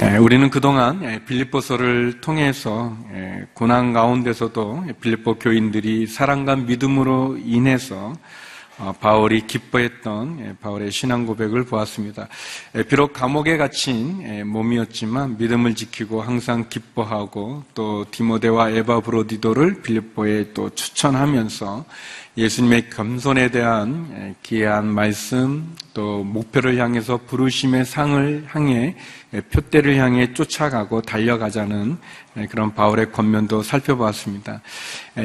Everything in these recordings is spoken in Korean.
예, 우리는 그동안 예, 빌립보서를 통해서 예, 고난 가운데서도 빌립보 교인들이 사랑과 믿음으로 인해서 어, 바울이 기뻐했던 바울의 신앙 고백을 보았습니다. 비록 감옥에 갇힌 몸이었지만 믿음을 지키고 항상 기뻐하고 또 디모데와 에바 브로디도를 빌립보에 또 추천하면서 예수님의 겸손에 대한 기이한 말씀 또 목표를 향해서 부르심의 상을 향해 표대를 향해 쫓아가고 달려가자는 그런 바울의 권면도 살펴보았습니다.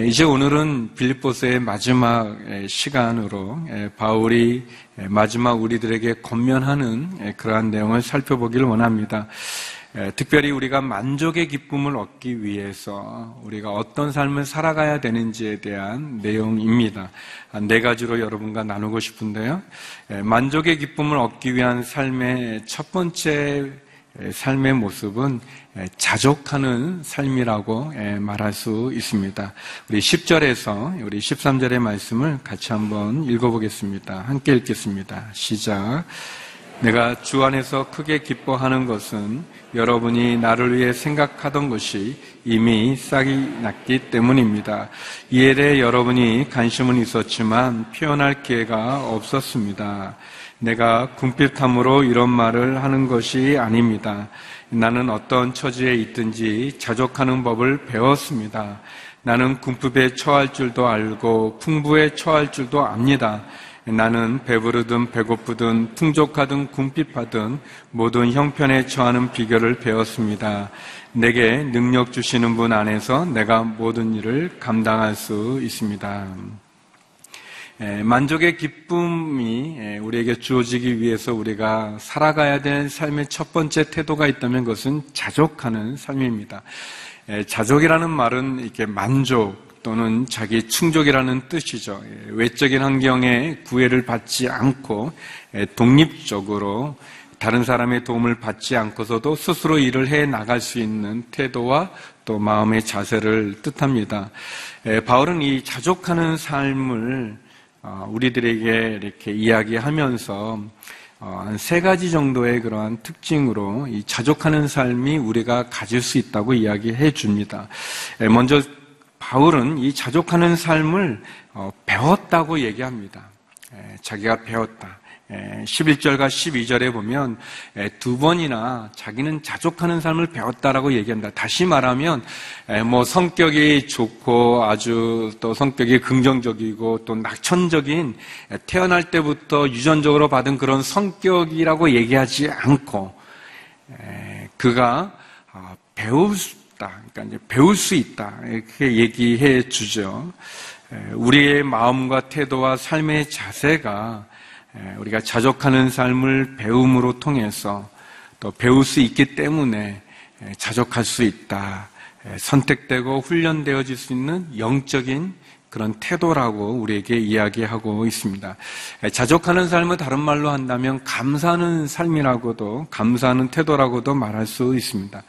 이제 오늘은 빌립보스의 마지막 시간으로 바울이 마지막 우리들에게 권면하는 그러한 내용을 살펴보기를 원합니다. 특별히 우리가 만족의 기쁨을 얻기 위해서 우리가 어떤 삶을 살아가야 되는지에 대한 내용입니다. 네 가지로 여러분과 나누고 싶은데요. 만족의 기쁨을 얻기 위한 삶의 첫 번째 삶의 모습은 자족하는 삶이라고 말할 수 있습니다. 우리 10절에서 우리 13절의 말씀을 같이 한번 읽어보겠습니다. 함께 읽겠습니다. 시작. 내가 주 안에서 크게 기뻐하는 것은 여러분이 나를 위해 생각하던 것이 이미 싹이 났기 때문입니다. 이에 대해 여러분이 관심은 있었지만 표현할 기회가 없었습니다. 내가 궁핍함으로 이런 말을 하는 것이 아닙니다. 나는 어떤 처지에 있든지 자족하는 법을 배웠습니다. 나는 궁핍에 처할 줄도 알고 풍부에 처할 줄도 압니다. 나는 배부르든 배고프든 풍족하든 궁핍하든 모든 형편에 처하는 비결을 배웠습니다. 내게 능력 주시는 분 안에서 내가 모든 일을 감당할 수 있습니다. 만족의 기쁨이 우리에게 주어지기 위해서 우리가 살아가야 될 삶의 첫 번째 태도가 있다면 그것은 자족하는 삶입니다. 자족이라는 말은 이렇게 만족, 또는 자기 충족이라는 뜻이죠. 예, 외적인 환경에 구애를 받지 않고 예, 독립적으로 다른 사람의 도움을 받지 않고서도 스스로 일을 해 나갈 수 있는 태도와 또 마음의 자세를 뜻합니다. 예, 바울은 이 자족하는 삶을 어, 우리들에게 이렇게 이야기하면서 어, 한세 가지 정도의 그러한 특징으로 이 자족하는 삶이 우리가 가질 수 있다고 이야기해 줍니다. 먼저 바울은 이 자족하는 삶을 어, 배웠다고 얘기합니다. 자기가 배웠다. 11절과 12절에 보면 두 번이나 자기는 자족하는 삶을 배웠다라고 얘기한다. 다시 말하면 뭐 성격이 좋고 아주 또 성격이 긍정적이고 또 낙천적인 태어날 때부터 유전적으로 받은 그런 성격이라고 얘기하지 않고 그가 수 있다. 그러니까 이제 배울 수 있다. 이렇게 얘기해 주죠. 우리의 마음과 태도와 삶의 자세가 우리가 자족하는 삶을 배움으로 통해서 또 배울 수 있기 때문에 자족할 수 있다. 선택되고 훈련되어질 수 있는 영적인 그런 태도라고 우리에게 이야기하고 있습니다. 자족하는 삶을 다른 말로 한다면 감사하는 삶이라고도 감사하는 태도라고도 말할 수 있습니다.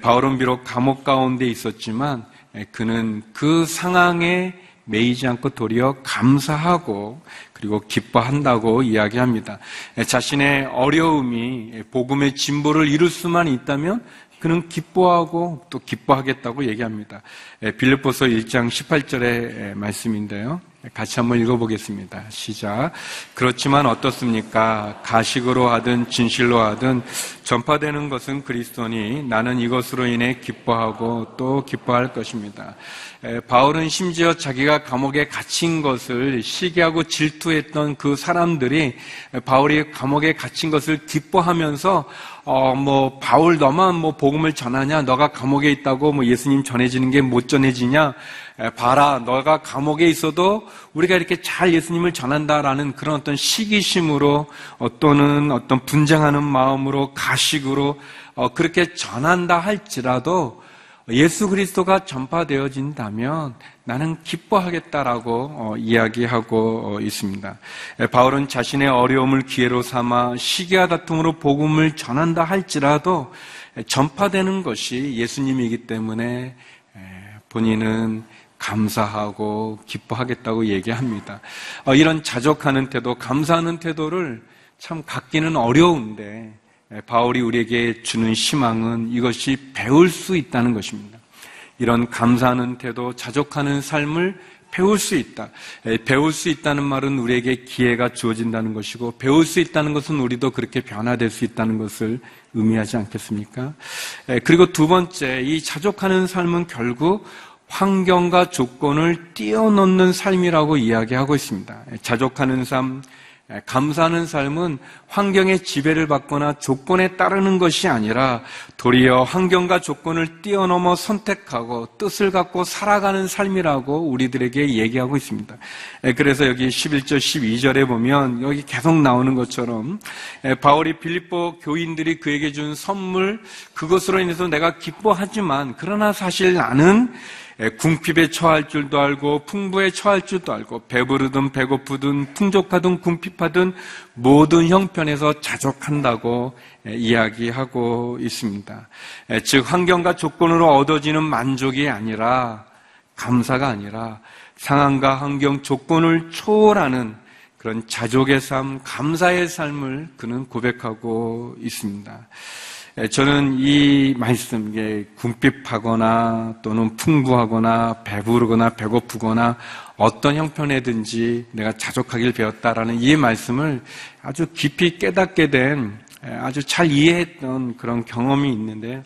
바울은 비록 감옥 가운데 있었지만 그는 그 상황에 매이지 않고 도리어 감사하고 그리고 기뻐한다고 이야기합니다. 자신의 어려움이 복음의 진보를 이룰 수만 있다면 그는 기뻐하고 또 기뻐하겠다고 얘기합니다. 예, 빌립보서 1장 18절의 말씀인데요. 같이 한번 읽어보겠습니다. 시작. 그렇지만 어떻습니까? 가식으로 하든 진실로 하든 전파되는 것은 그리스도니 나는 이것으로 인해 기뻐하고 또 기뻐할 것입니다. 바울은 심지어 자기가 감옥에 갇힌 것을 시기하고 질투했던 그 사람들이 바울이 감옥에 갇힌 것을 기뻐하면서 어 뭐 바울 너만 뭐 복음을 전하냐? 너가 감옥에 있다고 뭐 예수님 전해지는 게 못 전해지냐? 봐라, 너가 감옥에 있어도 우리가 이렇게 잘 예수님을 전한다라는 그런 어떤 시기심으로 어, 또는 어떤 분쟁하는 마음으로 가 식으로 어, 그렇게 전한다 할지라도 예수 그리스도가 전파되어진다면 나는 기뻐하겠다라고 어, 이야기하고 어, 있습니다. 바울은 자신의 어려움을 기회로 삼아 시기와 다툼으로 복음을 전한다 할지라도 전파되는 것이 예수님이기 때문에 본인은 감사하고 기뻐하겠다고 얘기합니다. 어, 이런 자족하는 태도, 감사하는 태도를 참 갖기는 어려운데 바울이 우리에게 주는 희망은 이것이 배울 수 있다는 것입니다. 이런 감사하는 태도, 자족하는 삶을 배울 수 있다. 배울 수 있다는 말은 우리에게 기회가 주어진다는 것이고, 배울 수 있다는 것은 우리도 그렇게 변화될 수 있다는 것을 의미하지 않겠습니까? 그리고 두 번째, 이 자족하는 삶은 결국 환경과 조건을 뛰어넘는 삶이라고 이야기하고 있습니다. 자족하는 삶, 예, 감사하는 삶은 환경의 지배를 받거나 조건에 따르는 것이 아니라 도리어 환경과 조건을 뛰어넘어 선택하고 뜻을 갖고 살아가는 삶이라고 우리들에게 얘기하고 있습니다. 예, 그래서 여기 11절, 12절에 보면 여기 계속 나오는 것처럼 예, 바울이 빌립보 교인들이 그에게 준 선물 그것으로 인해서 내가 기뻐하지만 그러나 사실 나는 예, 궁핍에 처할 줄도 알고 풍부에 처할 줄도 알고 배부르든 배고프든 풍족하든 궁핍하든 모든 형편에서 자족한다고 예, 이야기하고 있습니다. 예, 즉 환경과 조건으로 얻어지는 만족이 아니라 감사가 아니라 상황과 환경 조건을 초월하는 그런 자족의 삶, 감사의 삶을 그는 고백하고 있습니다. 예, 저는 이 말씀, 이 궁핍하거나 또는 풍부하거나 배부르거나 배고프거나 어떤 형편에든지 내가 자족하길 배웠다라는 이 말씀을 아주 깊이 깨닫게 된 예, 아주 잘 이해했던 그런 경험이 있는데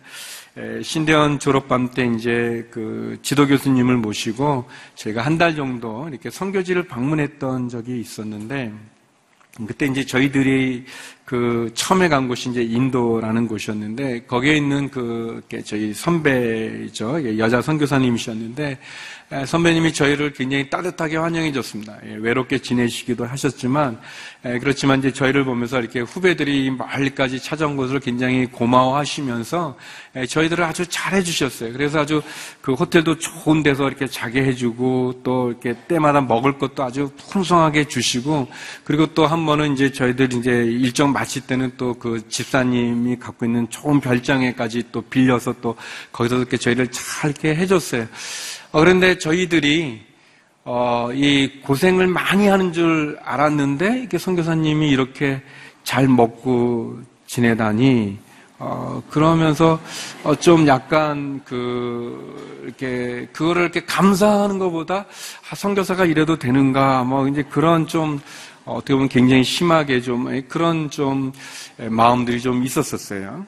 예, 신대원 졸업반 때 이제 그 지도 교수님을 모시고 제가 한 달 정도 이렇게 선교지를 방문했던 적이 있었는데 그때 이제 저희들이 그 처음에 간 곳이 이제 인도라는 곳이었는데 거기에 있는 그 저희 선배죠 여자 선교사님이셨는데 선배님이 저희를 굉장히 따뜻하게 환영해 줬습니다. 예, 외롭게 지내시기도 하셨지만 그렇지만 이제 저희를 보면서 이렇게 후배들이 멀리까지 찾아온 것을 굉장히 고마워하시면서 저희들을 아주 잘해 주셨어요. 그래서 아주 그 호텔도 좋은 데서 이렇게 자게 해주고 또 이렇게 때마다 먹을 것도 아주 풍성하게 주시고 그리고 또한 번은 이제 저희들 이제 일정 마칠 때는 또 그 집사님이 갖고 있는 좋은 별장에까지 또 빌려서 또 거기서 이렇게 저희를 잘 이렇게 해줬어요. 어, 그런데 저희들이 어, 이 고생을 많이 하는 줄 알았는데 이렇게 선교사님이 이렇게 잘 먹고 지내다니 어, 그러면서 어, 좀 약간 그 이렇게 그거를 이렇게 감사하는 것보다 아, 선교사가 이래도 되는가 뭐 이제 그런 좀 어떻게 보면 굉장히 심하게 좀 그런 좀 마음들이 좀 있었었어요.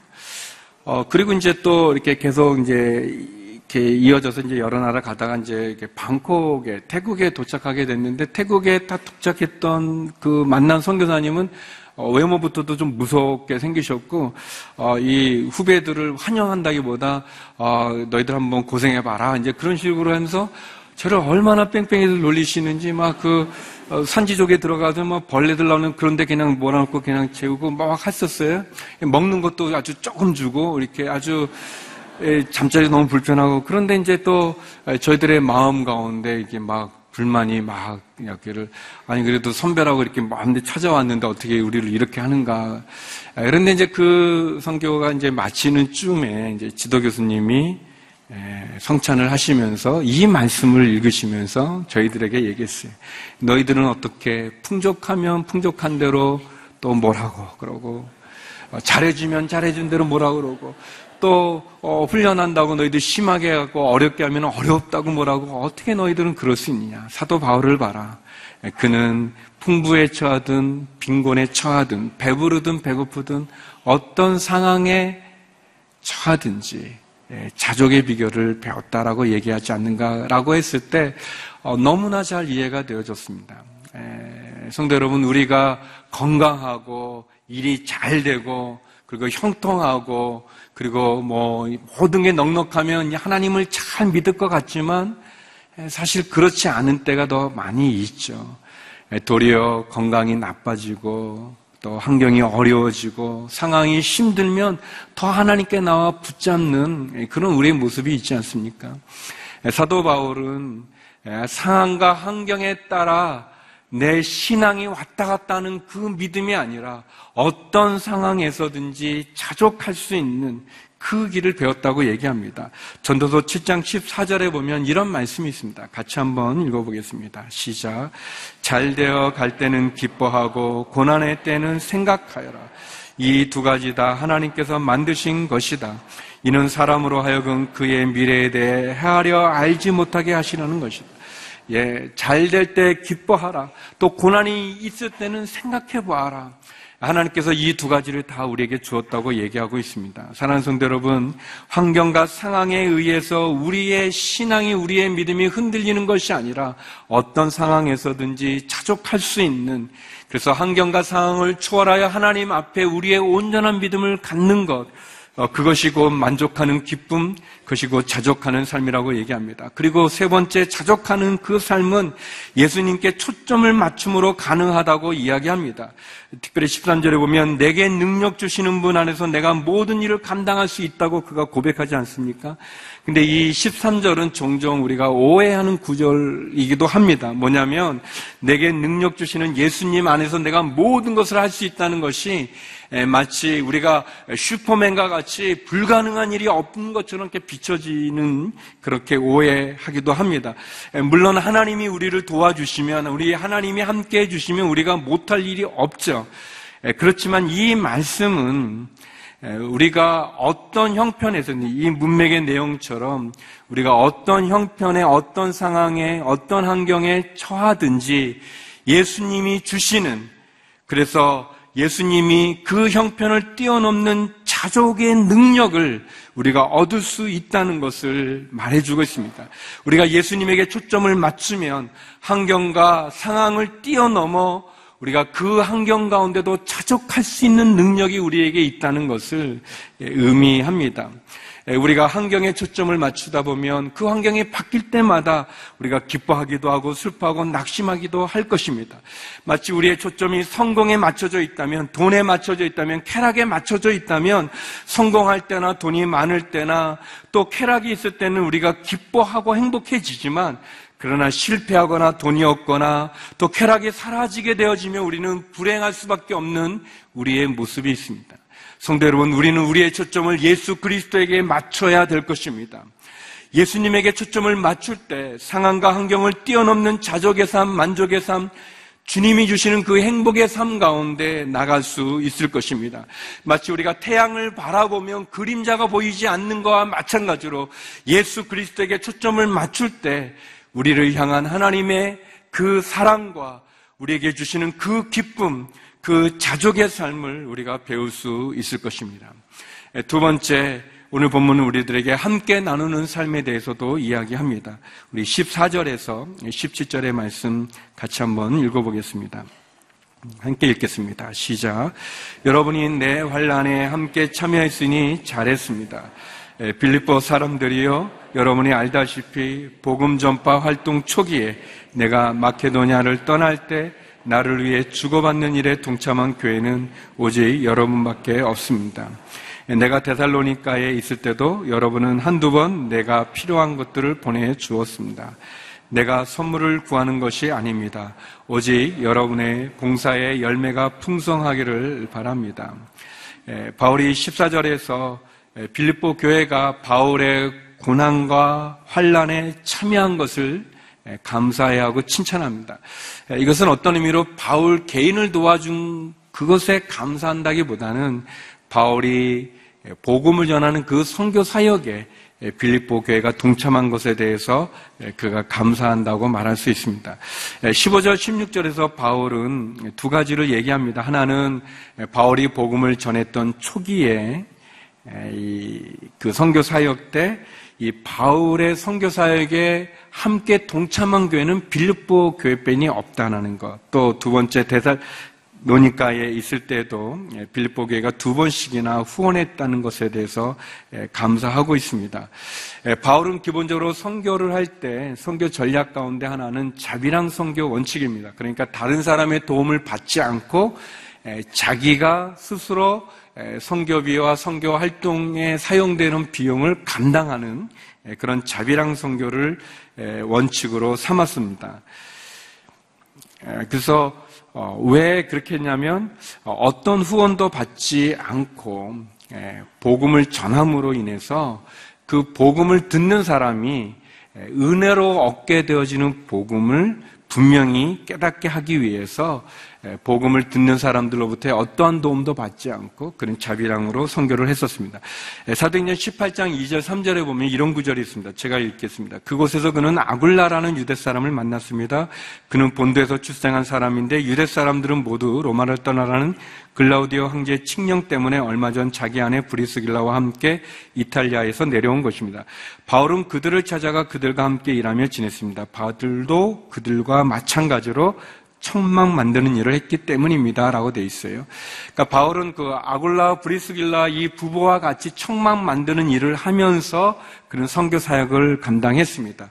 어, 그리고 이제 또 이렇게 계속 이제 이렇게 이어져서 이제 여러 나라 가다가 이제 방콕에 태국에 도착하게 됐는데 태국에 다 도착했던 그 만난 선교사님은 어, 외모부터도 좀 무섭게 생기셨고 어, 이 후배들을 환영한다기보다 어, 너희들 한번 고생해봐라 이제 그런 식으로 하면서 저를 얼마나 뺑뺑이들 놀리시는지 막그 어, 산지족에 들어가서 막 벌레들 나오는 그런데 그냥 몰아놓고 그냥 재우고 막 했었어요. 먹는 것도 아주 조금 주고 이렇게 아주 예, 잠자리 너무 불편하고 그런데 이제 또 저희들의 마음 가운데 이게 막 불만이 막 여기를 아니 그래도 선배라고 이렇게 마음대 찾아왔는데 어떻게 우리를 이렇게 하는가 그런데 이제 그 성교가 이제 마치는 쯤에 이제 지도 교수님이 성찬을 하시면서 이 말씀을 읽으시면서 저희들에게 얘기했어요. 너희들은 어떻게 풍족하면 풍족한 대로 또 뭐라고 그러고 어, 잘해주면 잘해준 대로 뭐라 고 그러고 또 어, 훈련한다고 너희들 심하게 해갖고 어렵게 하면 어렵다고 뭐라고 어떻게 너희들은 그럴 수 있느냐 사도 바울을 봐라 그는 풍부에 처하든 빈곤에 처하든 배부르든 배고프든 어떤 상황에 처하든지 예, 자족의 비결을 배웠다라고 얘기하지 않는가라고 했을 때 어, 너무나 잘 이해가 되어졌습니다. 예, 성도 여러분 우리가 건강하고 일이 잘 되고 그리고 형통하고 그리고 뭐 모든 게 넉넉하면 하나님을 잘 믿을 것 같지만 사실 그렇지 않은 때가 더 많이 있죠. 도리어 건강이 나빠지고 또 환경이 어려워지고 상황이 힘들면 더 하나님께 나와 붙잡는 그런 우리의 모습이 있지 않습니까? 사도 바울은 상황과 환경에 따라 내 신앙이 왔다 갔다 하는 그 믿음이 아니라 어떤 상황에서든지 자족할 수 있는 그 길을 배웠다고 얘기합니다. 전도서 7장 14절에 보면 이런 말씀이 있습니다. 같이 한번 읽어보겠습니다. 시작. 잘 되어 갈 때는 기뻐하고 고난의 때는 생각하여라. 이 두 가지 다 하나님께서 만드신 것이다. 이는 사람으로 하여금 그의 미래에 대해 헤아려 알지 못하게 하시려는 것이다. 예, 잘 될 때 기뻐하라. 또 고난이 있을 때는 생각해 보아라. 하나님께서 이 두 가지를 다 우리에게 주었다고 얘기하고 있습니다. 사랑하는 성도 여러분, 환경과 상황에 의해서 우리의 신앙이, 우리의 믿음이 흔들리는 것이 아니라 어떤 상황에서든지 자족할 수 있는 그래서 환경과 상황을 초월하여 하나님 앞에 우리의 온전한 믿음을 갖는 것, 어, 그것이 곧 만족하는 기쁨, 그것이 곧 자족하는 삶이라고 얘기합니다. 그리고 세 번째, 자족하는 그 삶은 예수님께 초점을 맞춤으로 가능하다고 이야기합니다. 특별히 13절에 보면 내게 능력 주시는 분 안에서 내가 모든 일을 감당할 수 있다고 그가 고백하지 않습니까? 근데 이 13절은 종종 우리가 오해하는 구절이기도 합니다. 뭐냐면 내게 능력 주시는 예수님 안에서 내가 모든 것을 할 수 있다는 것이 마치 우리가 슈퍼맨과 같이 불가능한 일이 없는 것처럼 이렇게 비춰지는 그렇게 오해하기도 합니다. 물론 하나님이 우리를 도와주시면 우리 하나님이 함께 해주시면 우리가 못할 일이 없죠. 그렇지만 이 말씀은 우리가 어떤 형편에서든 이 문맥의 내용처럼 우리가 어떤 형편에 어떤 상황에 어떤 환경에 처하든지 예수님이 주시는 그래서 예수님이 그 형편을 뛰어넘는 자족의 능력을 우리가 얻을 수 있다는 것을 말해주고 있습니다. 우리가 예수님에게 초점을 맞추면 환경과 상황을 뛰어넘어 우리가 그 환경 가운데도 자족할 수 있는 능력이 우리에게 있다는 것을 의미합니다. 우리가 환경에 초점을 맞추다 보면 그 환경이 바뀔 때마다 우리가 기뻐하기도 하고 슬퍼하고 낙심하기도 할 것입니다. 마치 우리의 초점이 성공에 맞춰져 있다면, 돈에 맞춰져 있다면, 쾌락에 맞춰져 있다면, 성공할 때나 돈이 많을 때나 또 쾌락이 있을 때는 우리가 기뻐하고 행복해지지만 그러나 실패하거나 돈이 없거나 또 쾌락이 사라지게 되어지면 우리는 불행할 수밖에 없는 우리의 모습이 있습니다. 성도 여러분, 우리는 우리의 초점을 예수 그리스도에게 맞춰야 될 것입니다. 예수님에게 초점을 맞출 때 상황과 환경을 뛰어넘는 자족의 삶, 만족의 삶, 주님이 주시는 그 행복의 삶 가운데 나갈 수 있을 것입니다. 마치 우리가 태양을 바라보면 그림자가 보이지 않는 것과 마찬가지로 예수 그리스도에게 초점을 맞출 때 우리를 향한 하나님의 그 사랑과 우리에게 주시는 그 기쁨, 그 자족의 삶을 우리가 배울 수 있을 것입니다. 두 번째, 오늘 본문은 우리들에게 함께 나누는 삶에 대해서도 이야기합니다. 우리 14절에서 17절의 말씀 같이 한번 읽어보겠습니다. 함께 읽겠습니다. 시작. 여러분이 내 환란에 함께 참여했으니 잘했습니다. 빌립보 사람들이요, 여러분이 알다시피 복음 전파 활동 초기에 내가 마케도니아를 떠날 때 나를 위해 주고받는 일에 동참한 교회는 오직 여러분밖에 없습니다. 내가 데살로니카에 있을 때도 여러분은 한두 번 내가 필요한 것들을 보내 주었습니다. 내가 선물을 구하는 것이 아닙니다. 오직 여러분의 봉사의 열매가 풍성하기를 바랍니다. 바울이 14절에서 빌립보 교회가 바울의 고난과 환란에 참여한 것을 감사해야 하고 칭찬합니다. 이것은 어떤 의미로 바울 개인을 도와준 그것에 감사한다기보다는 바울이 복음을 전하는 그 선교 사역에 빌립보 교회가 동참한 것에 대해서 그가 감사한다고 말할 수 있습니다. 15절, 16절에서 바울은 두 가지를 얘기합니다. 하나는 바울이 복음을 전했던 초기에 그 선교 사역 때 이 바울의 선교 사역에 함께 동참한 교회는 빌립보 교회뿐이 없다는 것. 또 두 번째 대살 노니까에 있을 때도 빌립보 교회가 두 번씩이나 후원했다는 것에 대해서 감사하고 있습니다. 바울은 기본적으로 선교를 할 때 선교 전략 가운데 하나는 자비랑 선교 원칙입니다. 그러니까 다른 사람의 도움을 받지 않고 자기가 스스로 성교비와 성교 활동에 사용되는 비용을 감당하는 그런 자비랑 성교를 원칙으로 삼았습니다. 그래서 어, 왜 그렇게 했냐면 어, 어떤 후원도 받지 않고 예, 복음을 전함으로 인해서 그 복음을 듣는 사람이 예, 은혜로 얻게 되어지는 복음을 분명히 깨닫게 하기 위해서 예, 복음을 듣는 사람들로부터 어떠한 도움도 받지 않고 그런 자비랑으로 선교를 했었습니다. 예, 사도행전 18장 2절 3절에 보면 이런 구절이 있습니다. 제가 읽겠습니다. 그곳에서 그는 아굴라라는 유대 사람을 만났습니다. 그는 본도에서 출생한 사람인데 유대 사람들은 모두 로마를 떠나라는 글라우디오 황제의 칙령 때문에 얼마 전 자기 아내 브리스길라와 함께 이탈리아에서 내려온 것입니다. 바울은 그들을 찾아가 그들과 함께 일하며 지냈습니다. 바들도 그들과 마찬가지로 천막 만드는 일을 했기 때문입니다. 라고 돼 있어요. 그러니까 바울은 그 아굴라 브리스길라 이 부부와 같이 천막 만드는 일을 하면서 그런 선교 사역을 감당했습니다.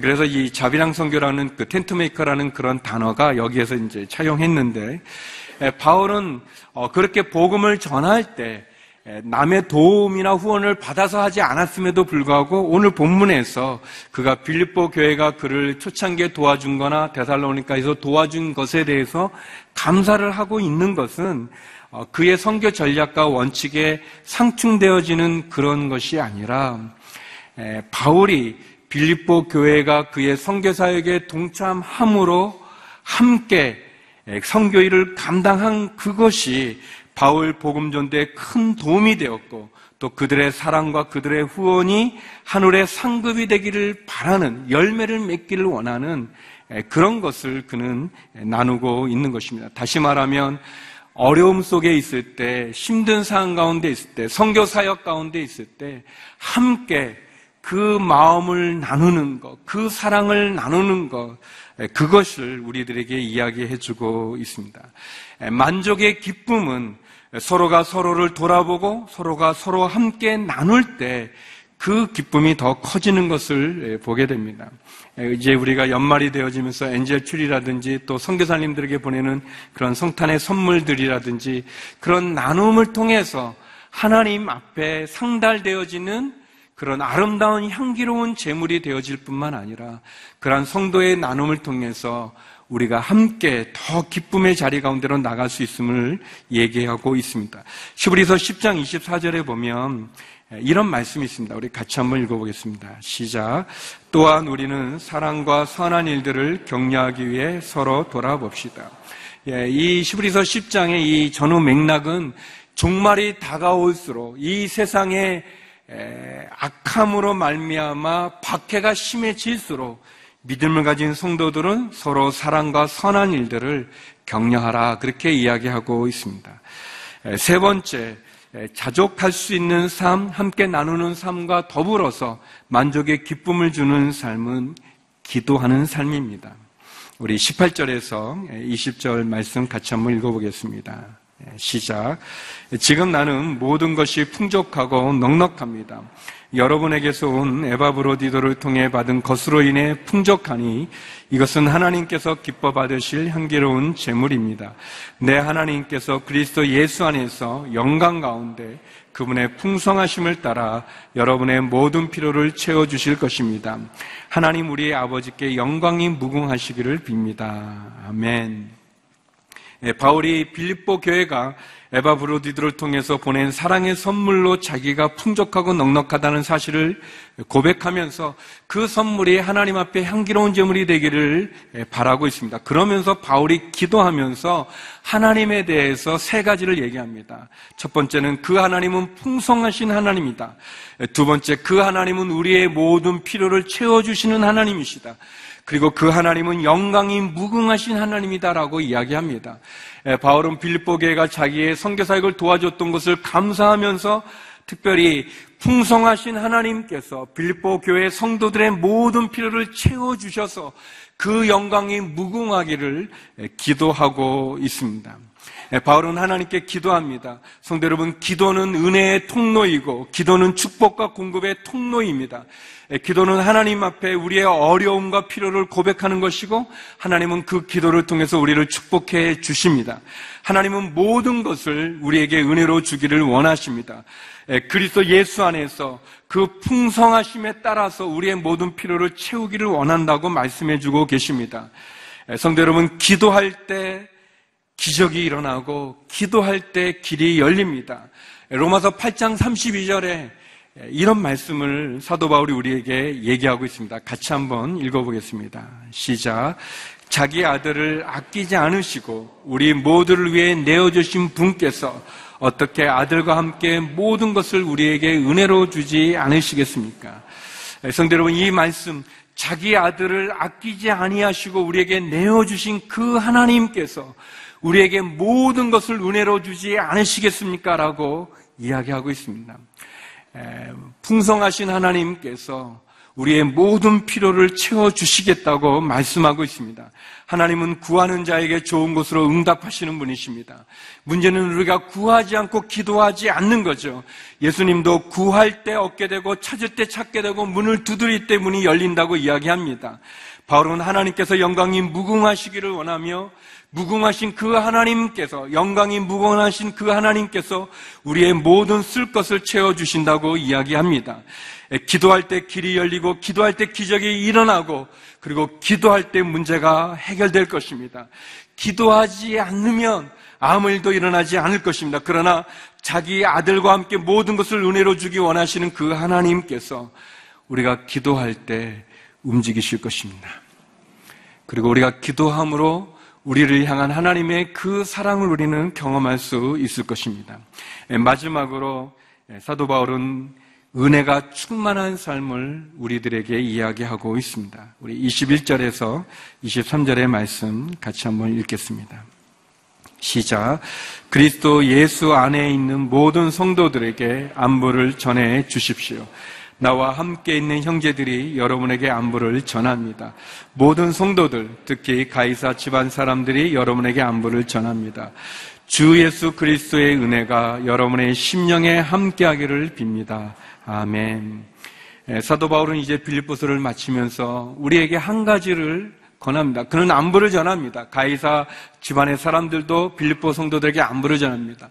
그래서 이 자비량 선교라는 그 tent maker라는 그런 단어가 여기에서 이제 차용했는데 바울은 어, 그렇게 복음을 전할 때 남의 도움이나 후원을 받아서 하지 않았음에도 불구하고 오늘 본문에서 그가 빌립보 교회가 그를 초창기에 도와준 거나 데살로니카에서 도와준 것에 대해서 감사를 하고 있는 것은 어, 그의 선교 전략과 원칙에 상충되어지는 그런 것이 아니라 바울이 빌립보 교회가 그의 선교 사역에 동참함으로 함께 선교 일을 감당한 그것이 바울 복음 전도에 큰 도움이 되었고 또 그들의 사랑과 그들의 후원이 하늘의 상급이 되기를 바라는 열매를 맺기를 원하는 그런 것을 그는 나누고 있는 것입니다. 다시 말하면 어려움 속에 있을 때, 힘든 상황 가운데 있을 때, 성교 사역 가운데 있을 때 함께 그 마음을 나누는 것, 그 사랑을 나누는 것, 그것을 우리들에게 이야기해 주고 있습니다. 만족의 기쁨은 서로가 서로를 돌아보고 서로가 서로 함께 나눌 때 그 기쁨이 더 커지는 것을 보게 됩니다. 이제 우리가 연말이 되어지면서 엔젤 출이라든지 또 선교사님들에게 보내는 그런 성탄의 선물들이라든지 그런 나눔을 통해서 하나님 앞에 상달되어지는 그런 아름다운 향기로운 제물이 되어질 뿐만 아니라 그러한 성도의 나눔을 통해서 우리가 함께 더 기쁨의 자리 가운데로 나갈 수 있음을 얘기하고 있습니다. 시브리서 10장 24절에 보면 이런 말씀이 있습니다. 우리 같이 한번 읽어보겠습니다. 시작. 또한 우리는 사랑과 선한 일들을 격려하기 위해 서로 돌아봅시다. 예, 이 시브리서 10장의 이 전후 맥락은 종말이 다가올수록 이 세상의 악함으로 말미암아 박해가 심해질수록 믿음을 가진 성도들은 서로 사랑과 선한 일들을 격려하라 그렇게 이야기하고 있습니다. 세 번째, 자족할 수 있는 삶, 함께 나누는 삶과 더불어서 만족의 기쁨을 주는 삶은 기도하는 삶입니다. 우리 18절에서 20절 말씀 같이 한번 읽어보겠습니다. 시작. 지금 나는 모든 것이 풍족하고 넉넉합니다. 여러분에게서 온 에바브로디도를 통해 받은 것으로 인해 풍족하니 이것은 하나님께서 기뻐 받으실 향기로운 제물입니다. 내 하나님께서 그리스도 예수 안에서 영광 가운데 그분의 풍성하심을 따라 여러분의 모든 필요를 채워 주실 것입니다. 하나님 우리의 아버지께 영광이 무궁하시기를 빕니다. 아멘. 예, 바울이 빌립보 교회가 에바 브로디드를 통해서 보낸 사랑의 선물로 자기가 풍족하고 넉넉하다는 사실을 고백하면서 그 선물이 하나님 앞에 향기로운 제물이 되기를 바라고 있습니다. 그러면서 바울이 기도하면서 하나님에 대해서 세 가지를 얘기합니다. 첫 번째는 그 하나님은 풍성하신 하나님이다. 두 번째, 그 하나님은 우리의 모든 필요를 채워주시는 하나님이시다. 그리고 그 하나님은 영광이 무궁하신 하나님이다라고 이야기합니다. 바울은 빌립보 교회가 자기의 선교 사역을 도와줬던 것을 감사하면서 특별히 풍성하신 하나님께서 빌립보 교회 성도들의 모든 필요를 채워 주셔서 그 영광이 무궁하기를 기도하고 있습니다. 바울은 하나님께 기도합니다. 성도 여러분, 기도는 은혜의 통로이고, 기도는 축복과 공급의 통로입니다. 예, 기도는 하나님 앞에 우리의 어려움과 필요를 고백하는 것이고 하나님은 그 기도를 통해서 우리를 축복해 주십니다. 하나님은 모든 것을 우리에게 은혜로 주기를 원하십니다. 예, 그리스도 예수 안에서 그 풍성하심에 따라서 우리의 모든 필요를 채우기를 원한다고 말씀해 주고 계십니다. 예, 성도 여러분, 기도할 때 기적이 일어나고 기도할 때 길이 열립니다. 로마서 8장 32절에 이런 말씀을 사도 바울이 우리에게 얘기하고 있습니다. 같이 한번 읽어보겠습니다. 시작. 자기 아들을 아끼지 않으시고 우리 모두를 위해 내어주신 분께서 어떻게 아들과 함께 모든 것을 우리에게 은혜로 주지 않으시겠습니까? 성대 여러분, 이 말씀, 자기 아들을 아끼지 아니하시고 우리에게 내어주신 그 하나님께서 우리에게 모든 것을 은혜로 주지 않으시겠습니까? 라고 이야기하고 있습니다. 풍성하신 하나님께서 우리의 모든 필요를 채워주시겠다고 말씀하고 있습니다. 하나님은 구하는 자에게 좋은 것으로 응답하시는 분이십니다. 문제는 우리가 구하지 않고 기도하지 않는 거죠. 예수님도 구할 때 얻게 되고 찾을 때 찾게 되고 문을 두드릴 때 문이 열린다고 이야기합니다. 바울은 하나님께서 영광이 무궁하시기를 원하며 무궁하신 그 하나님께서 영광이 무궁하신 그 하나님께서 우리의 모든 쓸 것을 채워 주신다고 이야기합니다. 기도할 때 길이 열리고 기도할 때 기적이 일어나고 그리고 기도할 때 문제가 해결될 것입니다. 기도하지 않으면 아무 일도 일어나지 않을 것입니다. 그러나 자기 아들과 함께 모든 것을 은혜로 주기 원하시는 그 하나님께서 우리가 기도할 때 움직이실 것입니다. 그리고 우리가 기도함으로 우리를 향한 하나님의 그 사랑을 우리는 경험할 수 있을 것입니다. 마지막으로 사도 바울은 은혜가 충만한 삶을 우리들에게 이야기하고 있습니다. 우리 21절에서 23절의 말씀 같이 한번 읽겠습니다. 시작. 그리스도 예수 안에 있는 모든 성도들에게 안부를 전해 주십시오. 나와 함께 있는 형제들이 여러분에게 안부를 전합니다. 모든 성도들, 특히 가이사 집안 사람들이 여러분에게 안부를 전합니다. 주 예수 그리스도의 은혜가 여러분의 심령에 함께하기를 빕니다. 아멘. 사도 바울은 이제 빌립보서를 마치면서 우리에게 한 가지를 권합니다. 그는 안부를 전합니다. 가이사 집안의 사람들도 빌립보 성도들에게 안부를 전합니다.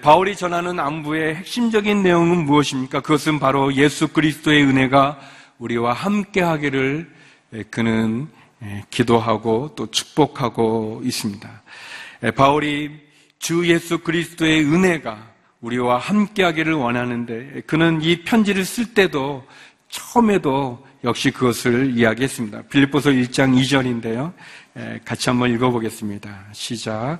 바울이 전하는 안부의 핵심적인 내용은 무엇입니까? 그것은 바로 예수 그리스도의 은혜가 우리와 함께 하기를 그는 기도하고 또 축복하고 있습니다. 바울이 주 예수 그리스도의 은혜가 우리와 함께 하기를 원하는데 그는 이 편지를 쓸 때도 처음에도 역시 그것을 이야기했습니다. 빌립보서 1장 2절인데요. 같이 한번 읽어보겠습니다. 시작.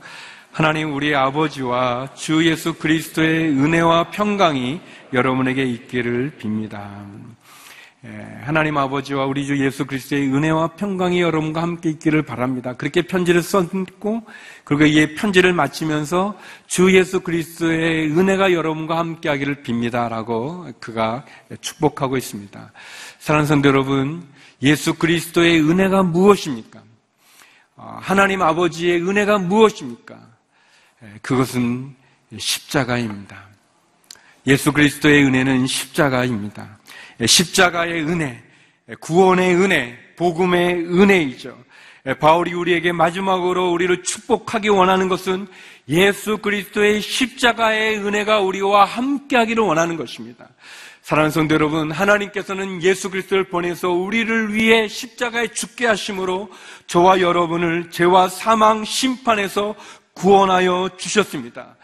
하나님 우리 아버지와 주 예수 그리스도의 은혜와 평강이 여러분에게 있기를 빕니다. 예, 하나님 아버지와 우리 주 예수 그리스도의 은혜와 평강이 여러분과 함께 있기를 바랍니다. 그렇게 편지를 썼고 그리고 이 편지를 마치면서 주 예수 그리스도의 은혜가 여러분과 함께 하기를 빕니다라고 그가 축복하고 있습니다. 사랑하는 성도 여러분, 예수 그리스도의 은혜가 무엇입니까? 아, 하나님 아버지의 은혜가 무엇입니까? 예, 그것은 십자가입니다. 예수 그리스도의 은혜는 십자가입니다. 십자가의 은혜, 구원의 은혜, 복음의 은혜이죠. 바울이 우리에게 마지막으로 우리를 축복하기 원하는 것은 예수 그리스도의 십자가의 은혜가 우리와 함께하기를 원하는 것입니다. 사랑하는 성도 여러분, 하나님께서는 예수 그리스도를 보내서 우리를 위해 십자가에 죽게 하심으로 저와 여러분을 죄와 사망 심판에서 구원하여 주셨습니다.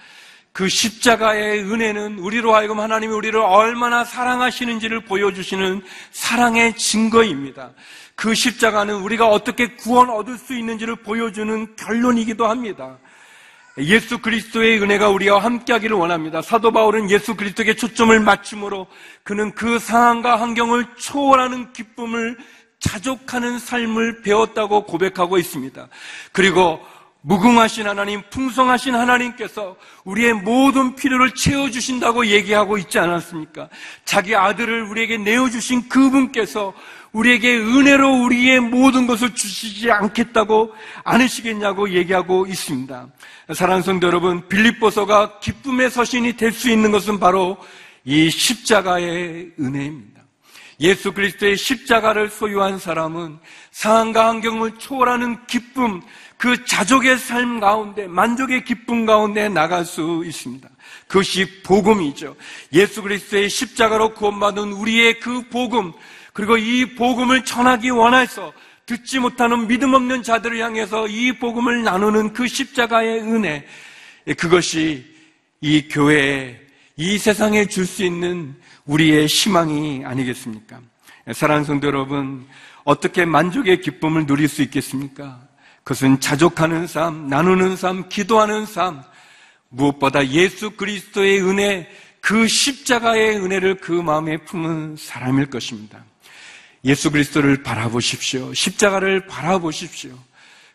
그 십자가의 은혜는 우리로 하여금 하나님이 우리를 얼마나 사랑하시는지를 보여주시는 사랑의 증거입니다. 그 십자가는 우리가 어떻게 구원 얻을 수 있는지를 보여주는 결론이기도 합니다. 예수 그리스도의 은혜가 우리와 함께하기를 원합니다. 사도 바울은 예수 그리스도에게 초점을 맞춤으로 그는 그 상황과 환경을 초월하는 기쁨을 자족하는 삶을 배웠다고 고백하고 있습니다. 그리고 무궁하신 하나님, 풍성하신 하나님께서 우리의 모든 필요를 채워주신다고 얘기하고 있지 않았습니까? 자기 아들을 우리에게 내어주신 그분께서 우리에게 은혜로 우리의 모든 것을 주시지 않겠다고 않으시겠냐고 얘기하고 있습니다. 사랑하는 성도 여러분, 빌립보서가 기쁨의 서신이 될 수 있는 것은 바로 이 십자가의 은혜입니다. 예수 그리스도의 십자가를 소유한 사람은 상황과 환경을 초월하는 기쁨, 그 자족의 삶 가운데 만족의 기쁨 가운데 나갈 수 있습니다. 그것이 복음이죠. 예수 그리스도의 십자가로 구원받은 우리의 그 복음 그리고 이 복음을 전하기 원해서 듣지 못하는 믿음 없는 자들을 향해서 이 복음을 나누는 그 십자가의 은혜 그것이 이 교회의 이 세상에 줄 수 있는 우리의 희망이 아니겠습니까? 사랑하는 성도 여러분, 어떻게 만족의 기쁨을 누릴 수 있겠습니까? 그것은 자족하는 삶, 나누는 삶, 기도하는 삶, 무엇보다 예수 그리스도의 은혜, 그 십자가의 은혜를 그 마음에 품은 사람일 것입니다. 예수 그리스도를 바라보십시오. 십자가를 바라보십시오.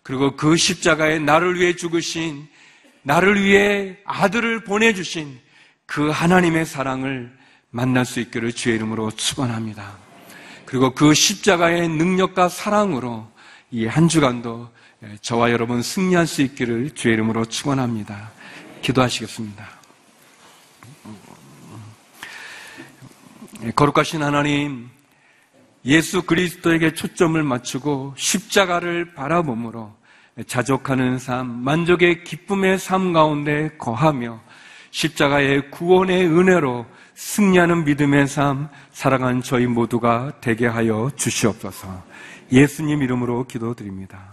그리고 그 십자가에 나를 위해 죽으신, 나를 위해 아들을 보내주신 그 하나님의 사랑을 만날 수 있기를 주의 이름으로 축원합니다. 그리고 그 십자가의 능력과 사랑으로 이 한 주간도 저와 여러분 승리할 수 있기를 주의 이름으로 축원합니다. 기도하시겠습니다. 거룩하신 하나님, 예수 그리스도에게 초점을 맞추고 십자가를 바라봄으로 자족하는 삶, 만족의 기쁨의 삶 가운데 거하며 십자가의 구원의 은혜로 승리하는 믿음의 삶, 사랑한 저희 모두가 되게 하여 주시옵소서. 예수님 이름으로 기도드립니다.